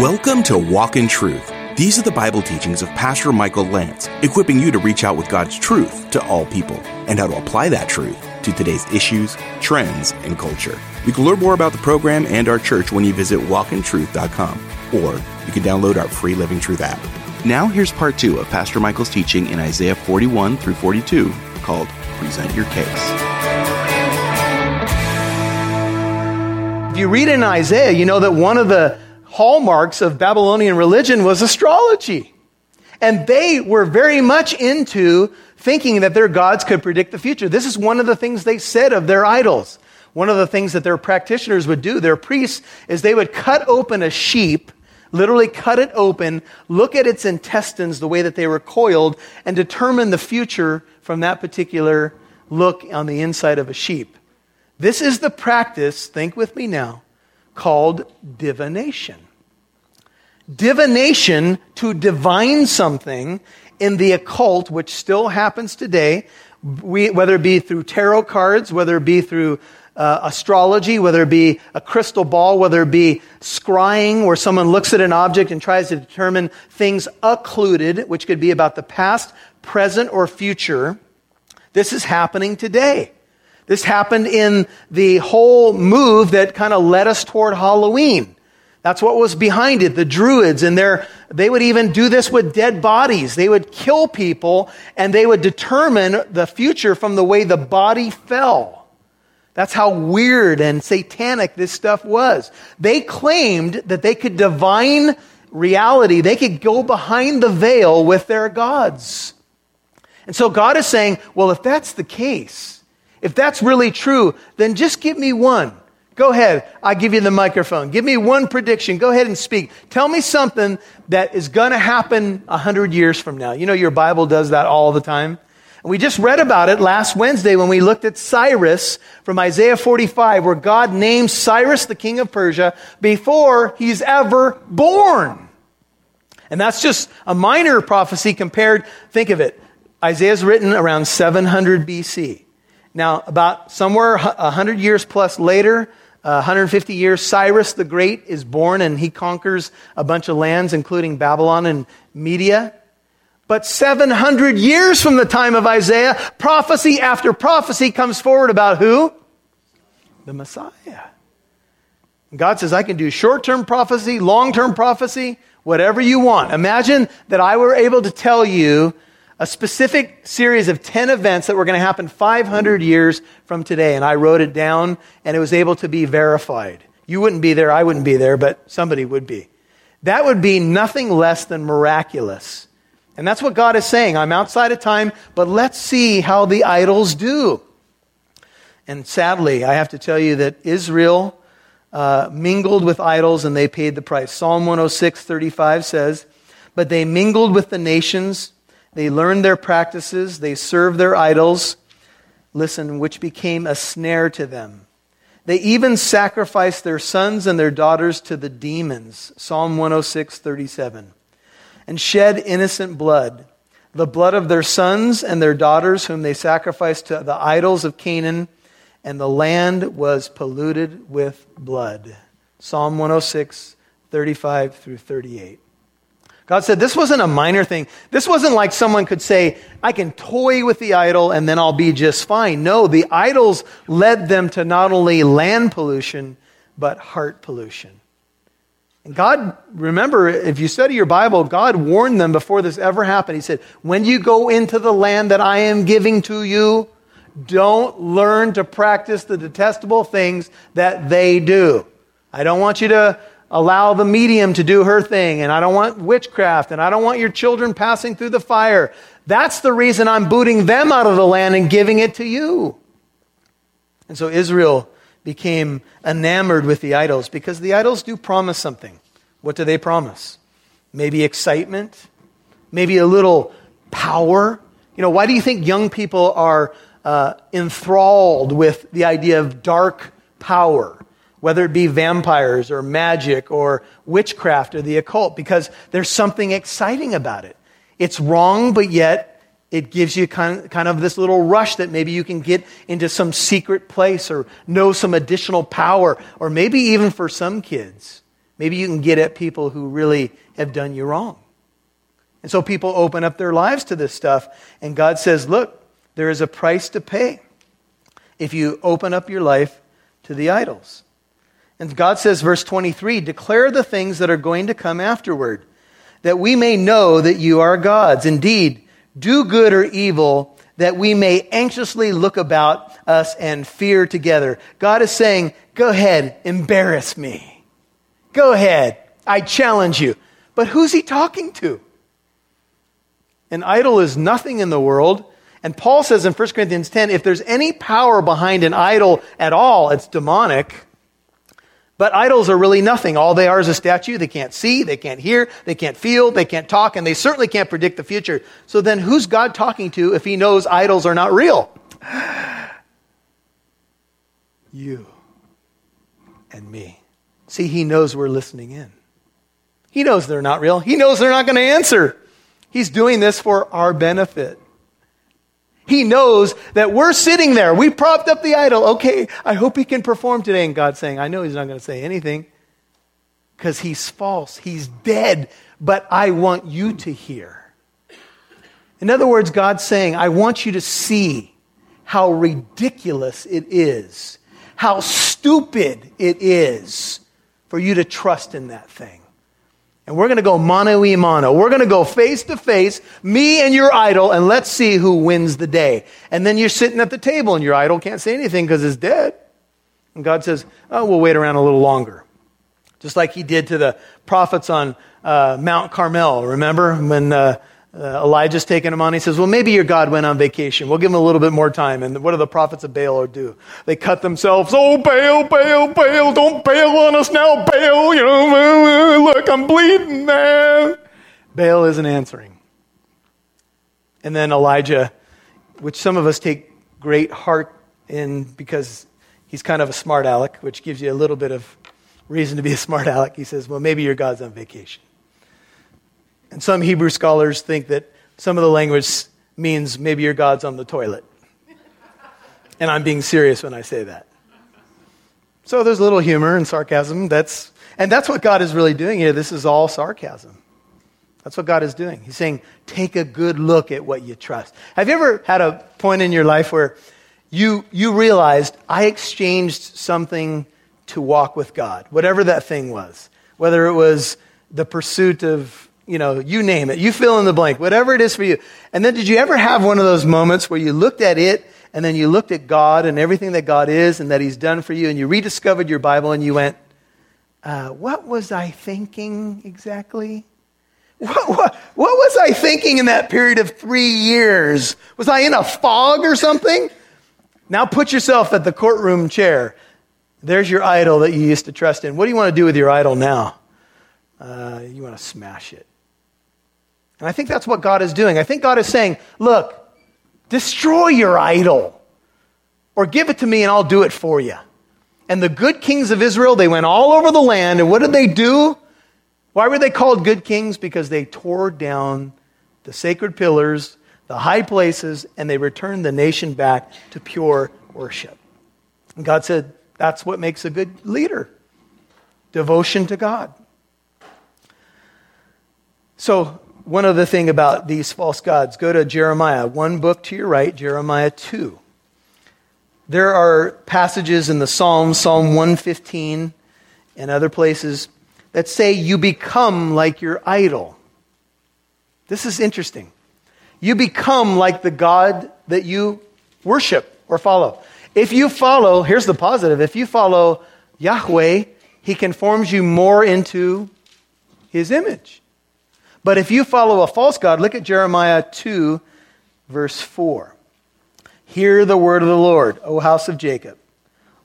Welcome to Walk in Truth. These are the Bible teachings of Pastor Michael Lance, equipping you to reach out with God's truth to all people and how to apply that truth to today's issues, trends, and culture. You can learn more about the program and our church when you visit walkintruth.com, or you can download our free Living Truth app. Now, here's part two of Pastor Michael's teaching in Isaiah 41 through 42 called Present Your Case. If you read in Isaiah, you know that one of the hallmarks of Babylonian religion was astrology. And they were very much into thinking that their gods could predict the future. This is one of the things they said of their idols. One of the things that their practitioners would do, their priests, is they would cut open a sheep, literally cut it open, look at its intestines, the way that they were coiled, and determine the future from that particular look on the inside of a sheep. This is the practice, think with me now, called divination divination to divine something in the occult, which still happens today, we, whether it be through tarot cards, whether it be through uh, astrology, whether it be a crystal ball, whether it be scrying, where someone looks at an object and tries to determine things occluded, which could be about the past, present, or future. This is happening today. This happened in the whole move that kind of led us toward Halloween. That's what was behind it. The Druids and their, they would even do this with dead bodies. They would kill people and they would determine the future from the way the body fell. That's how weird and satanic this stuff was. They claimed that they could divine reality. They could go behind the veil with their gods. And so God is saying, well, if that's the case, if that's really true, then just give me one. Go ahead. I give you the microphone. Give me one prediction. Go ahead and speak. Tell me something that is going to happen a hundred years from now. You know, your Bible does that all the time. We just read about it last Wednesday when we looked at Cyrus from Isaiah 45, where God names Cyrus the king of Persia before he's ever born. And that's just a minor prophecy compared, think of it. Isaiah's written around 700 BC. Now, about somewhere 100 years plus later, uh, 150 years, Cyrus the Great is born and he conquers a bunch of lands, including Babylon and Media. But 700 years from the time of Isaiah, prophecy after prophecy comes forward about who? The Messiah. God says, I can do short term prophecy, long term prophecy, whatever you want. Imagine that I were able to tell you a specific series of 10 events that were going to happen 500 years from today. And I wrote it down, and it was able to be verified. You wouldn't be there, I wouldn't be there, but somebody would be. That would be nothing less than miraculous. And that's what God is saying. I'm outside of time, but let's see how the idols do. And sadly, I have to tell you that Israel uh, mingled with idols and they paid the price. Psalm 106, 35 says, But they mingled with the nations they learned their practices, they served their idols, listen, which became a snare to them. They even sacrificed their sons and their daughters to the demons. Psalm 106, 37. And shed innocent blood, the blood of their sons and their daughters, whom they sacrificed to the idols of Canaan, and the land was polluted with blood. Psalm 106, 35 through 38. God said this wasn't a minor thing. This wasn't like someone could say, I can toy with the idol and then I'll be just fine. No, the idols led them to not only land pollution, but heart pollution. And God, remember, if you study your Bible, God warned them before this ever happened. He said, When you go into the land that I am giving to you, don't learn to practice the detestable things that they do. I don't want you to allow the medium to do her thing, and I don't want witchcraft, and I don't want your children passing through the fire. That's the reason I'm booting them out of the land and giving it to you. And so Israel became enamored with the idols because the idols do promise something. What do they promise? Maybe excitement, maybe a little power. You know, why do you think young people are uh, enthralled with the idea of dark power? Whether it be vampires or magic or witchcraft or the occult, because there's something exciting about it. It's wrong, but yet it gives you kind of this little rush that maybe you can get into some secret place or know some additional power, or maybe even for some kids, Maybe you can get at people who really have done you wrong. And so people open up their lives to this stuff, and God says, Look, there is a price to pay if you open up your life to the idols. And God says, verse 23 declare the things that are going to come afterward, that we may know that you are gods. Indeed, do good or evil, that we may anxiously look about us and fear together. God is saying, Go ahead, embarrass me. Go ahead, I challenge you. But who's he talking to? An idol is nothing in the world. And Paul says in 1 Corinthians 10 if there's any power behind an idol at all, it's demonic. But idols are really nothing. All they are is a statue. They can't see, they can't hear, they can't feel, they can't talk, and they certainly can't predict the future. So then who's God talking to if he knows idols are not real? You and me. See, he knows we're listening in. He knows they're not real. He knows they're not going to answer. He's doing this for our benefit. He knows that we're sitting there. We propped up the idol. Okay, I hope he can perform today. And God's saying, I know he's not going to say anything because he's false. He's dead, but I want you to hear. In other words, God's saying, I want you to see how ridiculous it is, how stupid it is for you to trust in that thing. And we're going to go mano y mano. We're going to go face to face, me and your idol, and let's see who wins the day. And then you're sitting at the table and your idol can't say anything because it's dead. And God says, oh, we'll wait around a little longer. Just like he did to the prophets on uh, Mount Carmel. Remember when uh, uh, Elijah's taking him on. He says, Well, maybe your God went on vacation. We'll give him a little bit more time. And what do the prophets of Baal do? They cut themselves. Oh, Baal, Baal, Baal, don't bail on us now, Baal. You know, look, I'm bleeding, man. Baal isn't answering. And then Elijah, which some of us take great heart in because he's kind of a smart aleck, which gives you a little bit of reason to be a smart aleck. He says, Well, maybe your God's on vacation. And some Hebrew scholars think that some of the language means maybe your God's on the toilet. And I'm being serious when I say that. So there's a little humor and sarcasm. That's, and that's what God is really doing here. This is all sarcasm. That's what God is doing. He's saying, take a good look at what you trust. Have you ever had a point in your life where you, you realized, I exchanged something to walk with God, whatever that thing was? Whether it was the pursuit of you know, you name it. You fill in the blank, whatever it is for you. And then did you ever have one of those moments where you looked at it and then you looked at God and everything that God is and that He's done for you and you rediscovered your Bible and you went, uh, what was I thinking exactly? What, what, what was I thinking in that period of three years? Was I in a fog or something? Now put yourself at the courtroom chair. There's your idol that you used to trust in. What do you want to do with your idol now? Uh, you want to smash it. And I think that's what God is doing. I think God is saying, look, destroy your idol or give it to me and I'll do it for you. And the good kings of Israel, they went all over the land. And what did they do? Why were they called good kings? Because they tore down the sacred pillars, the high places, and they returned the nation back to pure worship. And God said, that's what makes a good leader devotion to God. So, one other thing about these false gods go to Jeremiah, one book to your right, Jeremiah 2. There are passages in the Psalms, Psalm 115 and other places, that say you become like your idol. This is interesting. You become like the God that you worship or follow. If you follow, here's the positive if you follow Yahweh, he conforms you more into his image. But if you follow a false God, look at Jeremiah 2, verse 4. Hear the word of the Lord, O house of Jacob,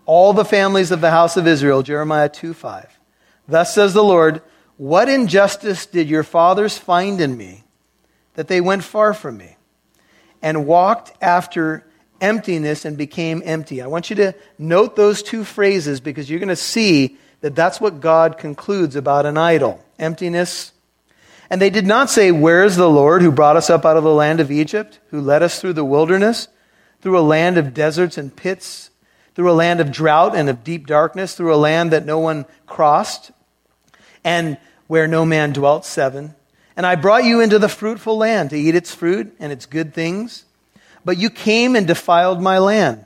all the families of the house of Israel, Jeremiah 2, 5. Thus says the Lord, What injustice did your fathers find in me, that they went far from me, and walked after emptiness and became empty? I want you to note those two phrases because you're going to see that that's what God concludes about an idol emptiness and they did not say, Where is the Lord who brought us up out of the land of Egypt, who led us through the wilderness, through a land of deserts and pits, through a land of drought and of deep darkness, through a land that no one crossed? and where no man dwelt, seven. And I brought you into the fruitful land to eat its fruit and its good things. But you came and defiled my land,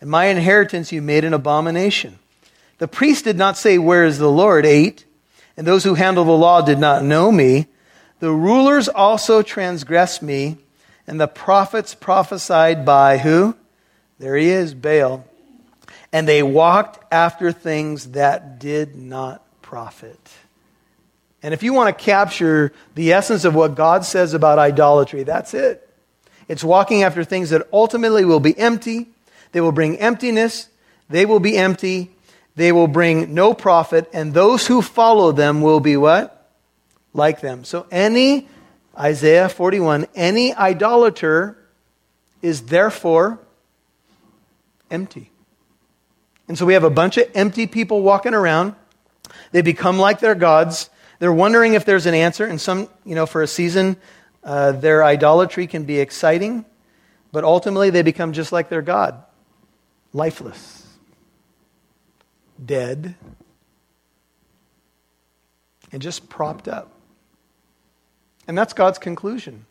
and my inheritance you made an abomination. The priest did not say, Where is the Lord? Eight. And those who handle the law did not know me. The rulers also transgressed me, and the prophets prophesied by who? There he is, Baal. And they walked after things that did not profit. And if you want to capture the essence of what God says about idolatry, that's it. It's walking after things that ultimately will be empty. They will bring emptiness. They will be empty. They will bring no profit. And those who follow them will be what? Like them. So any, Isaiah 41, any idolater is therefore empty. And so we have a bunch of empty people walking around. They become like their gods. They're wondering if there's an answer. And some, you know, for a season, uh, their idolatry can be exciting, but ultimately they become just like their God lifeless, dead, and just propped up. And that's God's conclusion. And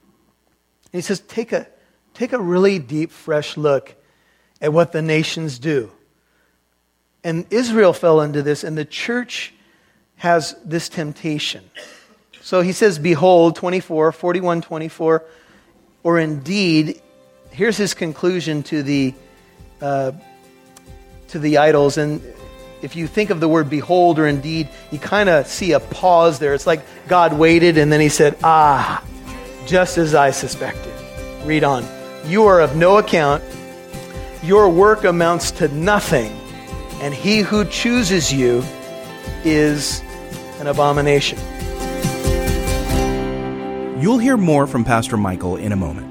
he says, take a, take a really deep, fresh look at what the nations do. And Israel fell into this, and the church has this temptation. So he says, Behold, 24, 41, 24, or indeed, here's his conclusion to the, uh, to the idols. And if you think of the word behold or indeed, you kind of see a pause there. It's like God waited and then he said, Ah, just as I suspected. Read on. You are of no account. Your work amounts to nothing. And he who chooses you is an abomination. You'll hear more from Pastor Michael in a moment.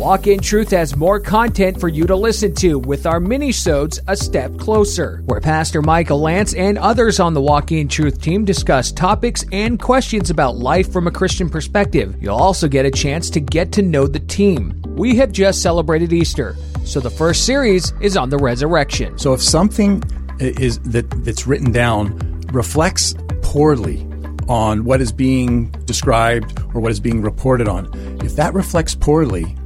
Walk in Truth has more content for you to listen to with our mini-sodes A Step Closer, where Pastor Michael Lance and others on the Walk in Truth team discuss topics and questions about life from a Christian perspective. You'll also get a chance to get to know the team. We have just celebrated Easter, so the first series is on the resurrection. So if something is that that's written down reflects poorly on what is being described or what is being reported on. If that reflects poorly,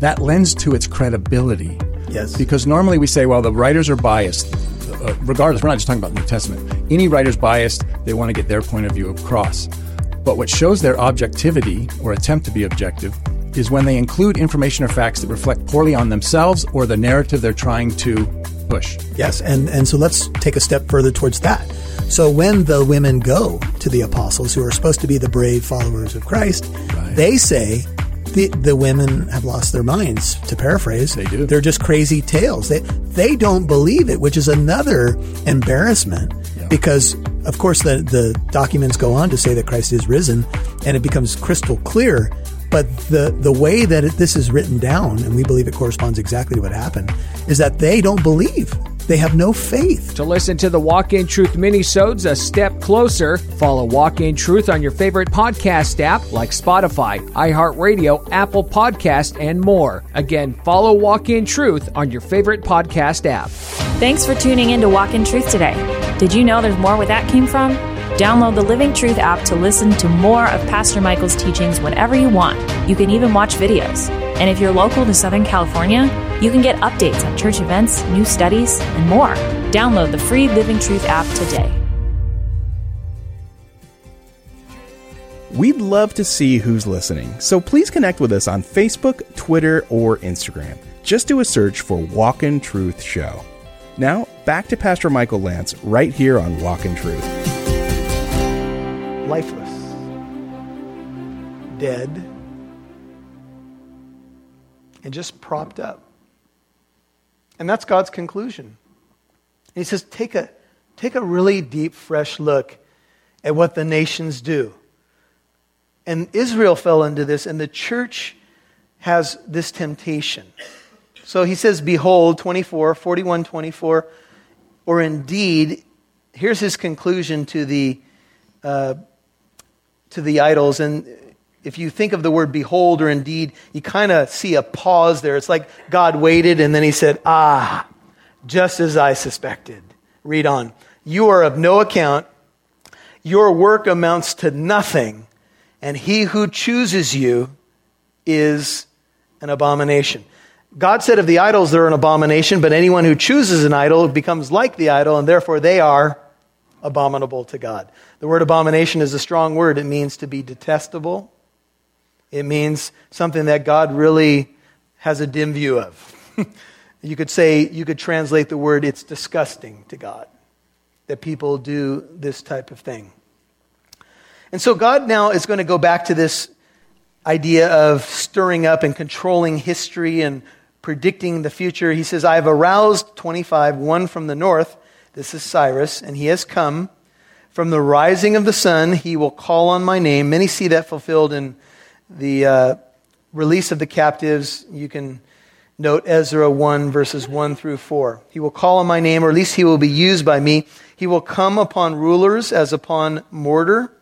that lends to its credibility. Yes. Because normally we say, well, the writers are biased. Uh, regardless, we're not just talking about the New Testament. Any writer's biased, they want to get their point of view across. But what shows their objectivity or attempt to be objective is when they include information or facts that reflect poorly on themselves or the narrative they're trying to push. Yes, and, and so let's take a step further towards that. So when the women go to the apostles, who are supposed to be the brave followers of Christ, Right. they say the, the women have lost their minds. To paraphrase, They do. They're just crazy tales. They they don't believe it, which is another embarrassment because, of course, the the documents go on to say that Christ is risen, and it becomes crystal clear. But the the way that it, this is written down, and we believe it corresponds exactly to what happened, is that they don't believe. They have no faith. To listen to the Walk in Truth mini-sodes a step closer, follow Walk in Truth on your favorite podcast app like Spotify, iHeartRadio, Apple Podcast, and more. Again, follow Walk in Truth on your favorite podcast app. Thanks for tuning in to Walk in Truth today. Did you know there's more where that came from? Download the Living Truth app to listen to more of Pastor Michael's teachings whenever you want. You can even watch videos. And if you're local to Southern California, you can get updates on church events, new studies, and more. Download the free Living Truth app today. We'd love to see who's listening, so please connect with us on Facebook, Twitter, or Instagram. Just do a search for Walk in Truth Show. Now, back to Pastor Michael Lance right here on Walk in Truth. lifeless, dead, and just propped up. And that's God's conclusion. And he says, take a, take a really deep, fresh look at what the nations do. And Israel fell into this, and the church has this temptation. So he says, Behold, 24, 41, 24, or indeed, here's his conclusion to the, uh, to the idols. And if you think of the word behold or indeed, you kind of see a pause there. It's like God waited and then he said, Ah, just as I suspected. Read on. You are of no account. your work amounts to nothing, and he who chooses you is an abomination. God said of the idols, they're an abomination, but anyone who chooses an idol becomes like the idol, and therefore they are abominable to God. The word abomination is a strong word. It means to be detestable, it means something that God really has a dim view of. you could say, you could translate the word, it's disgusting to God that people do this type of thing. And so God now is going to go back to this idea of stirring up and controlling history and predicting the future. He says, I have aroused 25, one from the north. This is Cyrus, and he has come. From the rising of the sun, he will call on my name. Many see that fulfilled in the uh, release of the captives. You can note Ezra 1, verses 1 through 4. He will call on my name, or at least he will be used by me. He will come upon rulers as upon mortar.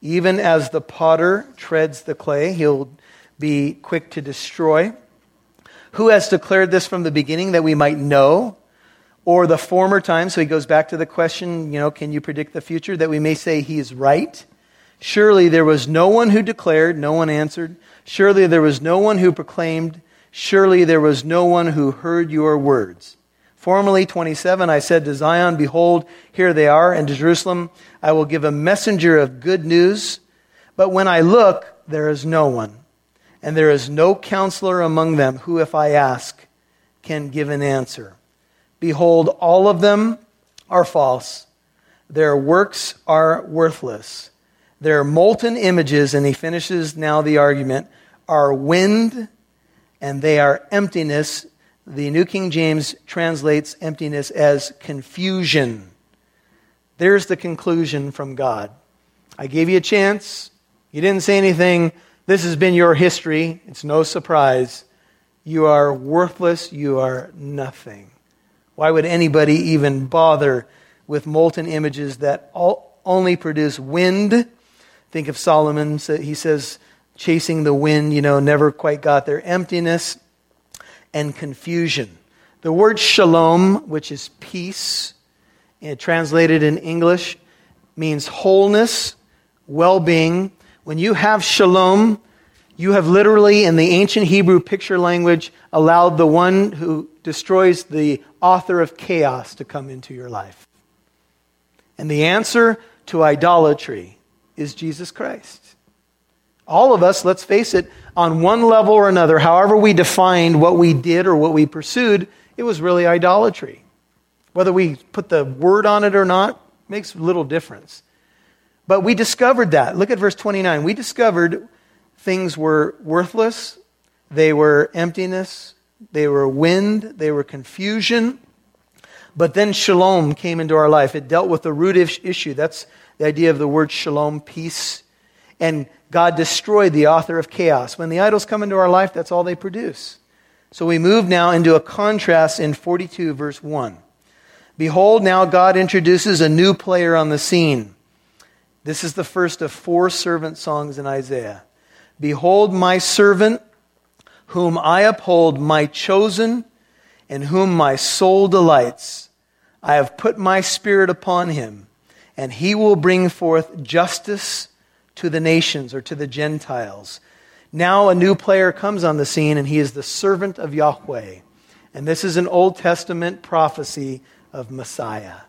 Even as the potter treads the clay, he'll be quick to destroy. Who has declared this from the beginning that we might know? Or the former time, so he goes back to the question, you know, can you predict the future? That we may say he is right. Surely there was no one who declared, no one answered. Surely there was no one who proclaimed. Surely there was no one who heard your words. Formerly, 27, I said to Zion, Behold, here they are, and to Jerusalem I will give a messenger of good news. But when I look, there is no one, and there is no counselor among them who, if I ask, can give an answer. Behold, all of them are false. Their works are worthless. Their molten images, and he finishes now the argument, are wind and they are emptiness. The New King James translates emptiness as confusion. There's the conclusion from God. I gave you a chance. You didn't say anything. This has been your history. It's no surprise. You are worthless. You are nothing. Why would anybody even bother with molten images that only produce wind Think of Solomon. He says, chasing the wind, you know, never quite got there. Emptiness and confusion. The word shalom, which is peace, eh, translated in English, means wholeness, well being. When you have shalom, you have literally, in the ancient Hebrew picture language, allowed the one who destroys the author of chaos to come into your life. And the answer to idolatry is Jesus Christ. All of us, let's face it, on one level or another, however we defined what we did or what we pursued, it was really idolatry. Whether we put the word on it or not makes little difference. But we discovered that. Look at verse 29. We discovered things were worthless, they were emptiness, they were wind, they were confusion. But then shalom came into our life. It dealt with the root issue. That's the idea of the word shalom, peace. And God destroyed the author of chaos. When the idols come into our life, that's all they produce. So we move now into a contrast in 42, verse 1. Behold, now God introduces a new player on the scene. This is the first of four servant songs in Isaiah. Behold, my servant, whom I uphold, my chosen, in whom my soul delights. I have put my spirit upon him and he will bring forth justice to the nations or to the Gentiles. Now a new player comes on the scene, and he is the servant of Yahweh. And this is an Old Testament prophecy of Messiah.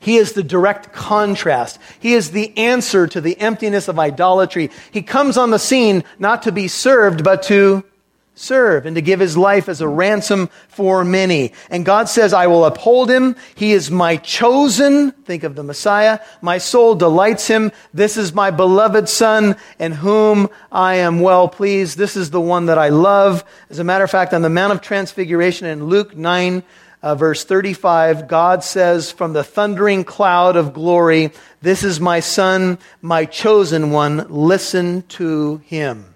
He is the direct contrast. He is the answer to the emptiness of idolatry. He comes on the scene not to be served, but to serve and to give his life as a ransom for many. And God says, I will uphold him. He is my chosen. Think of the Messiah. My soul delights him. This is my beloved son in whom I am well pleased. This is the one that I love. As a matter of fact, on the Mount of Transfiguration in Luke 9, uh, verse 35, God says, From the thundering cloud of glory, this is my son, my chosen one. Listen to him.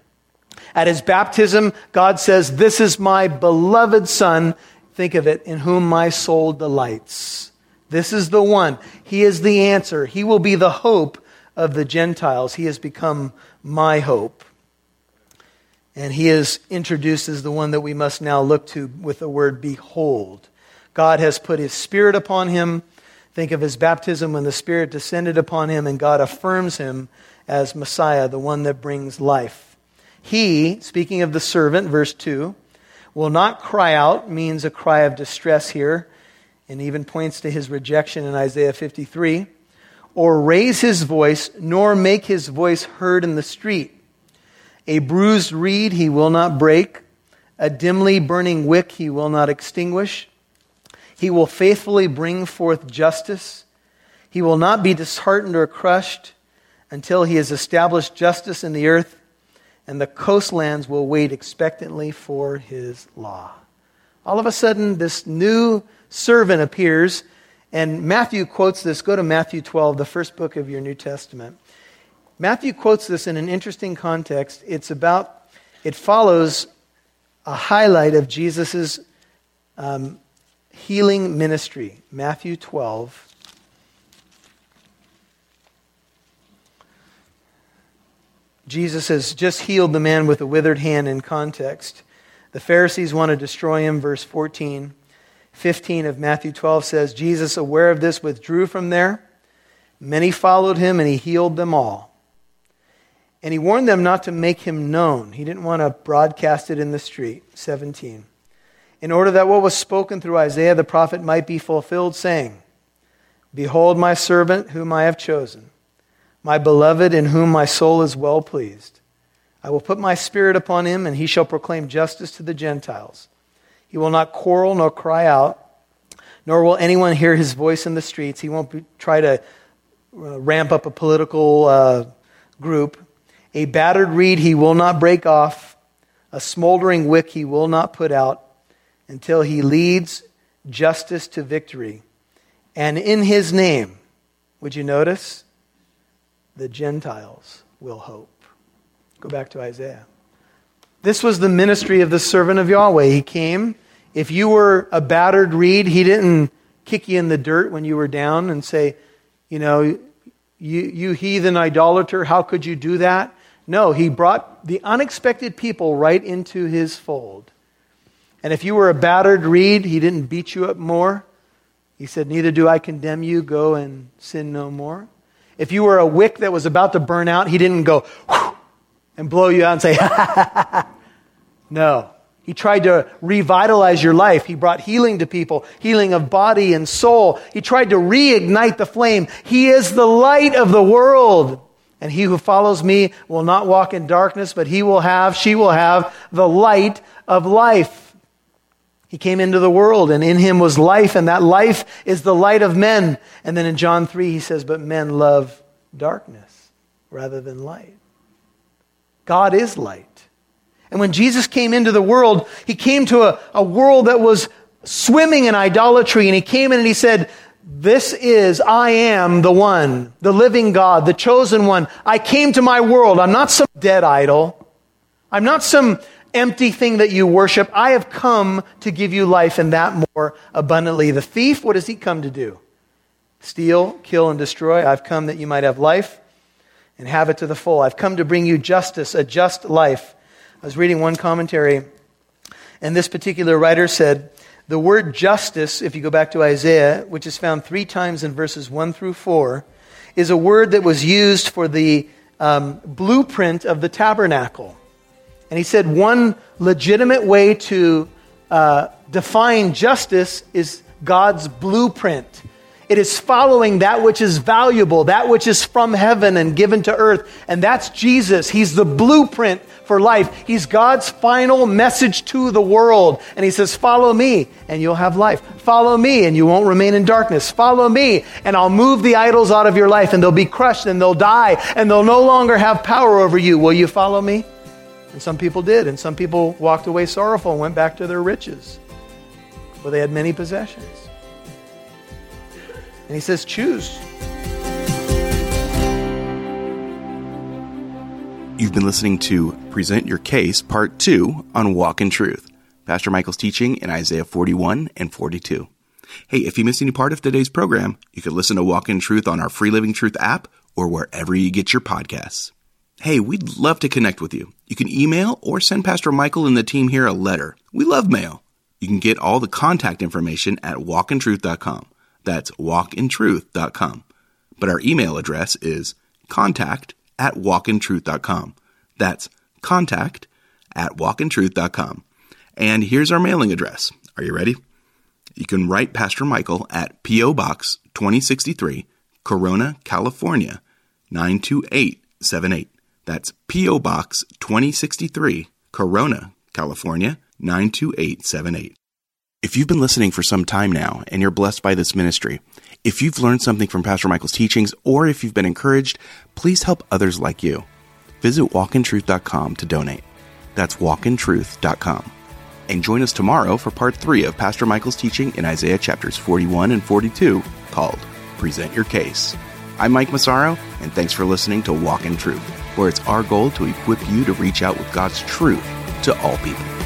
At his baptism, God says, This is my beloved Son. Think of it, in whom my soul delights. This is the one. He is the answer. He will be the hope of the Gentiles. He has become my hope. And he is introduced as the one that we must now look to with the word behold. God has put his spirit upon him. Think of his baptism when the Spirit descended upon him and God affirms him as Messiah, the one that brings life. He, speaking of the servant, verse 2, will not cry out, means a cry of distress here, and even points to his rejection in Isaiah 53, or raise his voice, nor make his voice heard in the street. A bruised reed he will not break, a dimly burning wick he will not extinguish. He will faithfully bring forth justice. He will not be disheartened or crushed until he has established justice in the earth, and the coastlands will wait expectantly for his law. All of a sudden, this new servant appears, and Matthew quotes this. Go to Matthew 12, the first book of your New Testament. Matthew quotes this in an interesting context. It's about, it follows a highlight of Jesus' um, healing ministry. Matthew 12. Jesus has just healed the man with a withered hand in context. The Pharisees want to destroy him, verse 14. 15 of Matthew 12 says, Jesus, aware of this, withdrew from there. Many followed him, and he healed them all. And he warned them not to make him known. He didn't want to broadcast it in the street. 17 in order that what was spoken through Isaiah the prophet might be fulfilled, saying, Behold my servant whom I have chosen, my beloved in whom my soul is well pleased. I will put my spirit upon him, and he shall proclaim justice to the Gentiles. He will not quarrel nor cry out, nor will anyone hear his voice in the streets. He won't be, try to uh, ramp up a political uh, group. A battered reed he will not break off, a smoldering wick he will not put out until he leads justice to victory. And in his name, would you notice? The Gentiles will hope. Go back to Isaiah. This was the ministry of the servant of Yahweh. He came. If you were a battered reed, he didn't kick you in the dirt when you were down and say, you know, you, you heathen idolater, how could you do that? No, he brought the unexpected people right into his fold. And if you were a battered reed, he didn't beat you up more. He said, Neither do I condemn you. Go and sin no more. If you were a wick that was about to burn out, he didn't go and blow you out and say, No. He tried to revitalize your life. He brought healing to people, healing of body and soul. He tried to reignite the flame. He is the light of the world. And he who follows me will not walk in darkness, but he will have, she will have the light of life. He came into the world, and in him was life, and that life is the light of men. And then in John 3, he says, But men love darkness rather than light. God is light. And when Jesus came into the world, he came to a, a world that was swimming in idolatry, and he came in and he said, this is, I am the one, the living God, the chosen one. I came to my world. I'm not some dead idol. I'm not some empty thing that you worship. I have come to give you life and that more abundantly. The thief, what does he come to do? Steal, kill, and destroy. I've come that you might have life and have it to the full. I've come to bring you justice, a just life. I was reading one commentary, and this particular writer said, the word justice, if you go back to Isaiah, which is found three times in verses 1 through 4, is a word that was used for the um, blueprint of the tabernacle. And he said one legitimate way to uh, define justice is God's blueprint. It is following that which is valuable, that which is from heaven and given to earth. And that's Jesus. He's the blueprint for life. He's God's final message to the world. And he says, Follow me and you'll have life. Follow me and you won't remain in darkness. Follow me and I'll move the idols out of your life and they'll be crushed and they'll die and they'll no longer have power over you. Will you follow me? And some people did, and some people walked away sorrowful and went back to their riches, where they had many possessions. And he says, Choose. You've been listening to Present Your Case, Part 2 on Walk in Truth. Pastor Michael's teaching in Isaiah 41 and 42. Hey, if you missed any part of today's program, you can listen to Walk in Truth on our Free Living Truth app or wherever you get your podcasts. Hey, we'd love to connect with you. You can email or send Pastor Michael and the team here a letter. We love mail. You can get all the contact information at walkintruth.com. That's walkintruth.com. But our email address is contact at walkintruth.com. That's contact at walkintruth.com. And here's our mailing address. Are you ready? You can write Pastor Michael at P.O. Box 2063, Corona, California 92878. That's P.O. Box 2063, Corona, California 92878. If you've been listening for some time now and you're blessed by this ministry, if you've learned something from Pastor Michael's teachings, or if you've been encouraged, please help others like you. Visit walkintruth.com to donate. That's walkintruth.com. And join us tomorrow for part three of Pastor Michael's teaching in Isaiah chapters 41 and 42 called Present Your Case. I'm Mike Massaro, and thanks for listening to Walk in Truth, where it's our goal to equip you to reach out with God's truth to all people.